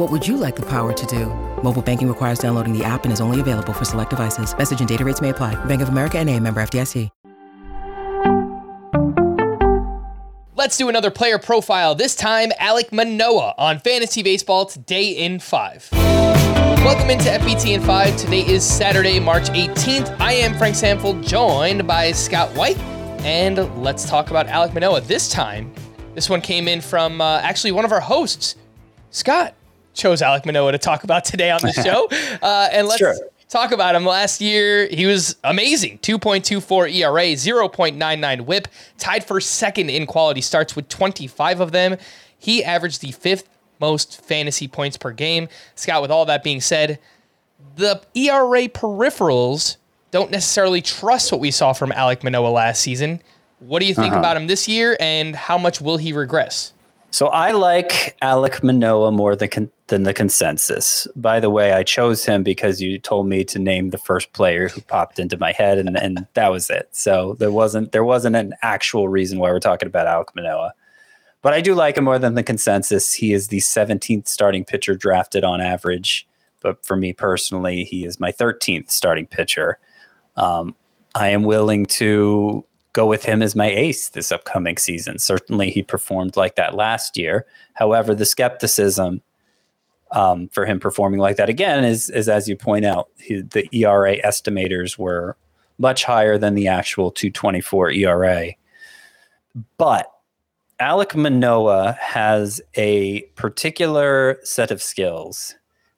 What would you like the power to do? Mobile banking requires downloading the app and is only available for select devices. Message and data rates may apply. Bank of America and a member FDIC. Let's do another player profile. This time, Alek Manoah on Fantasy Baseball today in five. Welcome into FBT in five. Today is Saturday, March 18th. I am Frank Stampfl, joined by Scott White, and let's talk about Alek Manoah. This time, this one came in from uh, actually one of our hosts, Scott. Chose Alek Manoah to talk about today on the show, uh, and let's Sure. talk about him. Last year, he was amazing 2.24 ERA, 0.99 whip, tied for second in quality starts with 25 of them. He averaged the fifth most fantasy points per game. Scott, with all that being said, the ERA peripherals don't necessarily trust what we saw from Alek Manoah last season. What do you think about him this year, and how much will he regress? So I like Alek Manoah more than than the consensus. By the way, I chose him because you told me to name the first player who popped into my head, and, and that was it. So there wasn't there wasn't an actual reason why we're talking about Alek Manoah. But I do like him more than the consensus. He is the 17th starting pitcher drafted on average. But for me personally, he is my 13th starting pitcher. Um, I am willing to go with him as my ace this upcoming season. Certainly, he performed like that last year. However, the skepticism um, for him performing like that again is, is as you point out, he, the ERA estimators were much higher than the actual 224 ERA. But Alek Manoah has a particular set of skills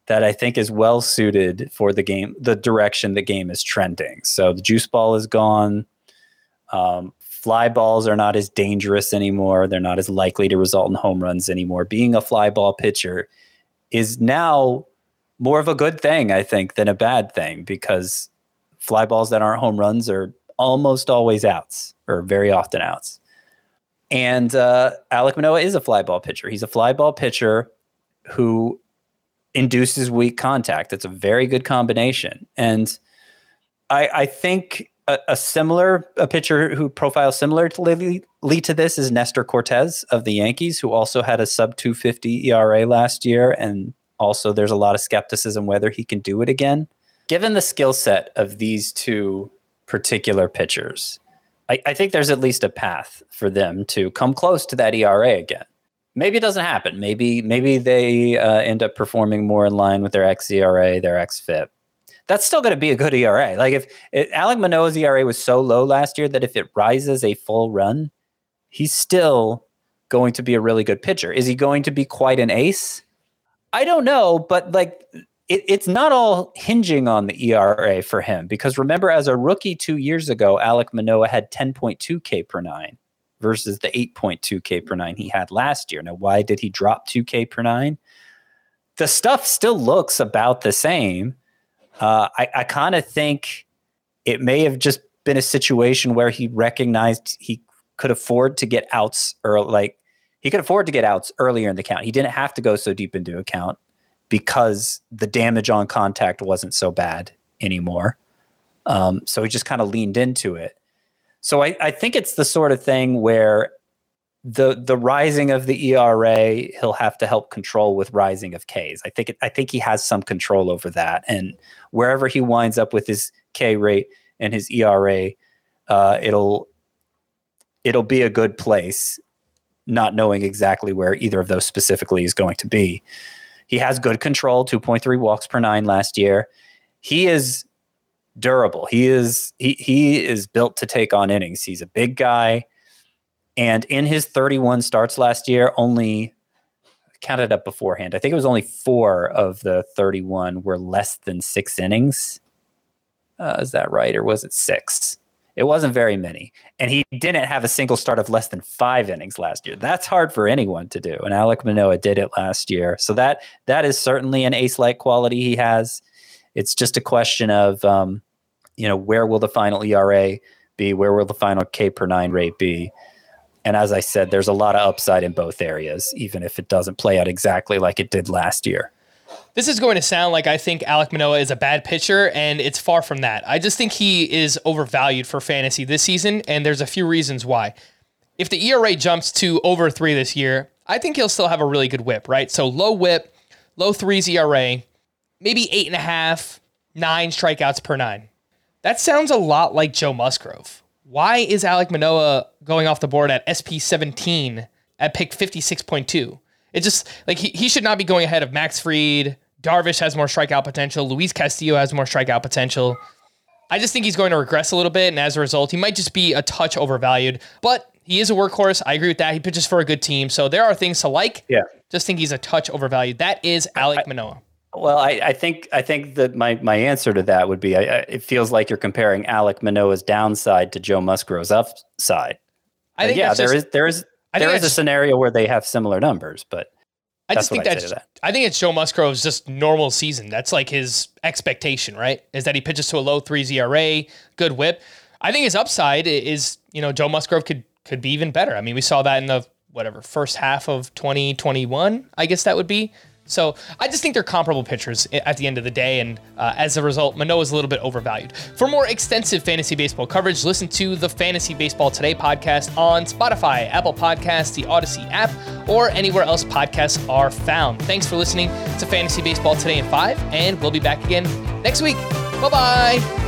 that I think is well suited for the game, the direction the game is trending. So the juice ball is gone. Um, fly balls are not as dangerous anymore. They're not as likely to result in home runs anymore. Being a fly ball pitcher is now more of a good thing, I think, than a bad thing because fly balls that aren't home runs are almost always outs or very often outs. And uh, Alek Manoah is a fly ball pitcher. He's a fly ball pitcher who induces weak contact. It's a very good combination. And I, I think a, a similar a pitcher who profiles similarly to this is Nestor Cortes of the Yankees, who also had a sub 250 ERA last year. And also, there's a lot of skepticism whether he can do it again. Given the skill set of these two particular pitchers, I, I think there's at least a path for them to come close to that ERA again. Maybe it doesn't happen. Maybe maybe they uh, end up performing more in line with their xERA, their xFIP. That's still going to be a good ERA. Like if it, Alek Manoah's ERA was so low last year that if it rises a full run, he's still going to be a really good pitcher. Is he going to be quite an ace? I don't know, but like it, it's not all hinging on the ERA for him because remember, as a rookie two years ago, Alek Manoah had 10.2 K per nine versus the 8.2 K per nine he had last year. Now, why did he drop 2 K per nine? The stuff still looks about the same. Uh, I, I kind of think it may have just been a situation where he recognized he could afford to get outs or like he could afford to get outs earlier in the count. He didn't have to go so deep into account because the damage on contact wasn't so bad anymore. Um, so he just kind of leaned into it. So I, I think it's the sort of thing where the the rising of the ERA he'll have to help control with rising of Ks. I think it, I think he has some control over that, and wherever he winds up with his K rate and his ERA, uh, it'll it'll be a good place. Not knowing exactly where either of those specifically is going to be, he has good control. Two point three walks per nine last year. He is durable. He is he he is built to take on innings. He's a big guy, and in his 31 starts last year, only counted up beforehand. I think it was only four of the 31 were less than six innings. Uh, is that right, or was it six? It wasn't very many, and he didn't have a single start of less than five innings last year. That's hard for anyone to do, and Alek Manoah did it last year. So that that is certainly an ace-like quality he has. It's just a question of, um, you know, where will the final ERA be? Where will the final K per nine rate be? And as I said, there's a lot of upside in both areas, even if it doesn't play out exactly like it did last year. This is going to sound like I think Alek Manoah is a bad pitcher, and it's far from that. I just think he is overvalued for fantasy this season, and there's a few reasons why. If the ERA jumps to over three this year, I think he'll still have a really good whip, right? So low whip, low threes ERA, maybe eight and a half, nine strikeouts per nine. That sounds a lot like Joe Musgrove. Why is Alek Manoah going off the board at SP 17 at pick 56.2? It just like he, he should not be going ahead of Max Fried. Darvish has more strikeout potential. Luis Castillo has more strikeout potential. I just think he's going to regress a little bit, and as a result, he might just be a touch overvalued. But he is a workhorse. I agree with that. He pitches for a good team, so there are things to like. Yeah. Just think he's a touch overvalued. That is Alek Manoah. Well, I, I, think I think that my, my answer to that would be I, I, it feels like you're comparing Alek Manoah's downside to Joe Musgrove's upside. I think yeah, there just, is there is there is a scenario where they have similar numbers, but I just think that's that. I think it's Joe Musgrove's just normal season. That's like his expectation, right? Is that he pitches to a low three ERA, good whip. I think his upside is, you know, Joe Musgrove could could be even better. I mean, we saw that in the whatever first half of 2021. I guess that would be. So I just think they're comparable pitchers at the end of the day, and uh, as a result, Manoah is a little bit overvalued. For more extensive fantasy baseball coverage, listen to the Fantasy Baseball Today podcast on Spotify, Apple Podcasts, the Audacy app, or anywhere else podcasts are found. Thanks for listening to Fantasy Baseball Today in 5, and we'll be back again next week. Bye bye.